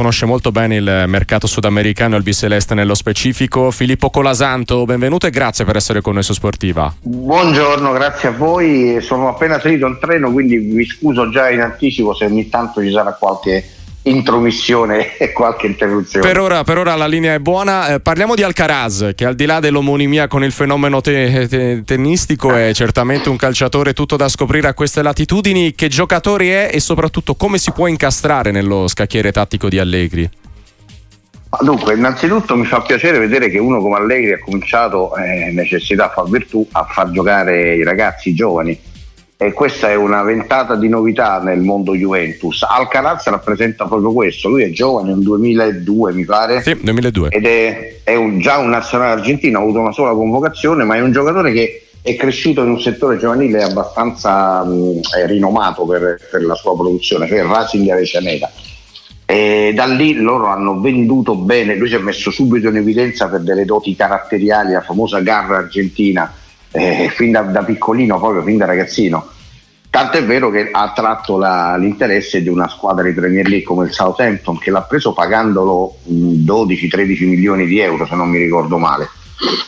conosce molto bene il mercato sudamericano e il Biceleste nello specifico. Filippo Colasanto, benvenuto e grazie per essere con noi su Sportiva. Buongiorno, grazie a voi. Sono appena salito in treno, quindi vi scuso già in anticipo se ogni tanto ci sarà qualche intromissione e qualche interruzione. Per ora, per ora, la linea è buona. Eh, parliamo di Alcaraz, che al di là dell'omonimia con il fenomeno te- te- tennistico è certamente un calciatore tutto da scoprire a queste latitudini. Che giocatore è e soprattutto come si può incastrare nello scacchiere tattico di Allegri? Dunque, innanzitutto mi fa piacere vedere che uno come Allegri ha cominciato, eh, necessità fa virtù, a far giocare i ragazzi i giovani e questa è una ventata di novità nel mondo Juventus. Alcaraz rappresenta proprio questo, lui è giovane, è un 2002 mi pare, sì, 2002. ed è, è un, già un nazionale argentino, ha avuto una sola convocazione, ma è un giocatore che è cresciuto in un settore giovanile abbastanza mh, rinomato per, per, la sua produzione, cioè il Racing Avellaneda. E da lì loro hanno venduto bene, lui si è messo subito in evidenza per delle doti caratteriali, la famosa garra argentina eh, fin da, da, piccolino, proprio fin da ragazzino. Tanto è vero che ha attratto l'interesse di una squadra di Premier League come il Southampton che l'ha preso pagandolo 12-13 milioni di euro se non mi ricordo male.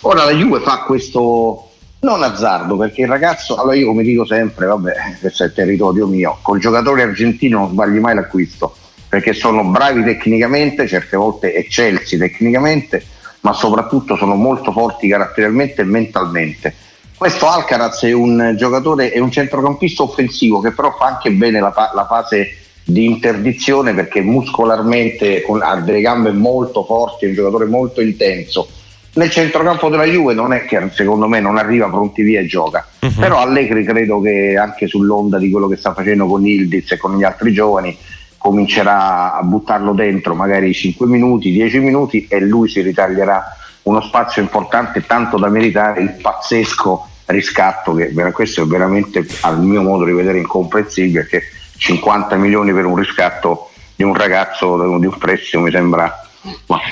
Ora la Juve fa questo non azzardo perché il ragazzo, allora io come dico sempre, vabbè, questo è il territorio mio, col giocatore argentino non sbagli mai l'acquisto perché sono bravi tecnicamente, certe volte eccelsi tecnicamente, ma soprattutto sono molto forti caratterialmente e mentalmente questo Alcaraz è un giocatore, è un centrocampista offensivo che però fa anche bene la, la fase di interdizione perché muscolarmente con, ha delle gambe molto forti, è un giocatore molto intenso. Nel centrocampo della Juve non è che secondo me non arriva pronti via e gioca, uh-huh. però Allegri credo che anche sull'onda di quello che sta facendo con Ildiz e con gli altri giovani comincerà a buttarlo dentro magari 5 minuti, 10 minuti e lui si ritaglierà uno spazio importante tanto da meritare il pazzesco riscatto che questo è veramente al mio modo di vedere incomprensibile perché 50 milioni per un riscatto di un ragazzo di un prestito mi sembra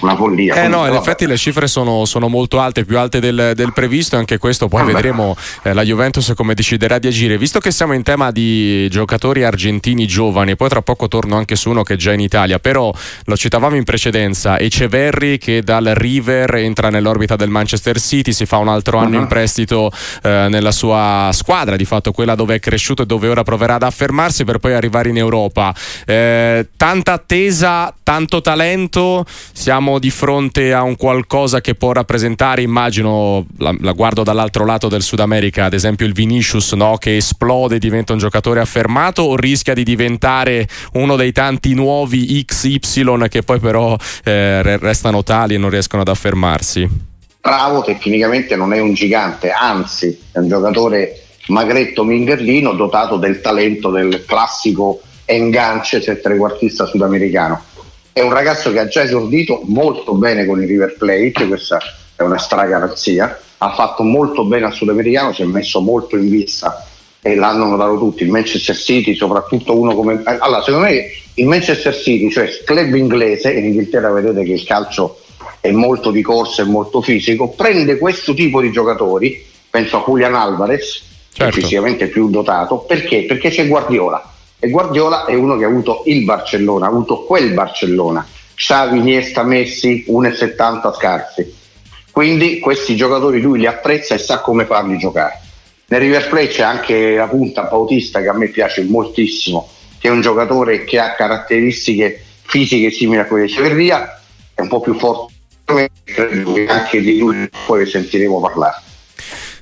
una follia. Eh no, in effetti le cifre sono, sono, molto alte, più alte del, del previsto, anche questo poi ah, vedremo eh, la Juventus come deciderà di agire. Visto che siamo in tema di giocatori argentini giovani, poi tra poco torno anche su uno che è già in Italia, però lo citavamo in precedenza, Eceverri che dal River entra nell'orbita del Manchester City, si fa un altro anno uh-huh. in prestito eh, nella sua squadra, di fatto quella dove è cresciuto e dove ora proverà ad affermarsi per poi arrivare in Europa. Eh, tanta attesa, tanto talento siamo di fronte a un qualcosa che può rappresentare, immagino, la, la guardo dall'altro lato del Sud America, ad esempio il Vinicius no? che esplode e diventa un giocatore affermato o rischia di diventare uno dei tanti nuovi XY che poi però eh, restano tali e non riescono ad affermarsi? Bravo, tecnicamente non è un gigante, anzi è un giocatore magretto mingerlino dotato del talento del classico engance cioè trequartista sudamericano è un ragazzo che ha già esordito molto bene con il River Plate, questa è una stragaranzia, ha fatto molto bene al sudamericano, si è messo molto in vista e l'hanno notato tutti, il Manchester City, soprattutto uno come... Allora, secondo me il Manchester City, cioè il club inglese, in Inghilterra vedete che il calcio è molto di corsa e molto fisico, prende questo tipo di giocatori, penso a Julian Alvarez, certo. che è certo. fisicamente più dotato, perché? Perché c'è Guardiola e Guardiola è uno che ha avuto il Barcellona, ha avuto quel Barcellona. Xavi, Iniesta, Messi, 1,70 scarsi. Quindi questi giocatori lui li apprezza e sa come farli giocare. Nel River Plate c'è anche la punta Bautista che a me piace moltissimo, che è un giocatore che ha caratteristiche fisiche simili a quelle di Echeverria, è un po' più forte, credo che anche di lui poi sentiremo parlare.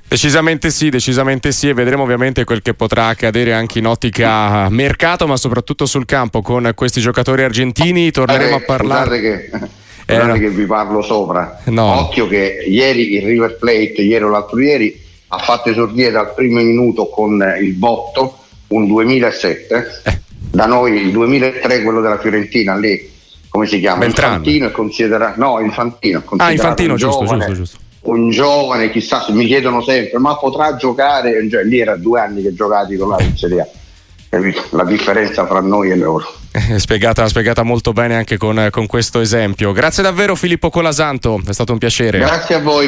Decisamente sì, decisamente sì e vedremo ovviamente quel che potrà accadere anche in ottica mercato ma soprattutto sul campo con questi giocatori argentini torneremo eh, a parlare che, eh, che vi parlo sopra no. occhio che ieri il River Plate ieri o l'altro ieri ha fatto esordire dal primo minuto con il botto un 2007 eh. da noi il 2003 quello della Fiorentina lì come si chiama? Beltrano. Infantino è considerato no Infantino ah Infantino giusto, giusto giusto un giovane, chissà se mi chiedono sempre, ma potrà giocare? Cioè, lì era due anni che giocati con la in Serie A. La differenza fra noi e loro. Spiegata, spiegata molto bene anche con, con questo esempio. Grazie davvero Filippo Colasanto, è stato un piacere. Grazie a voi.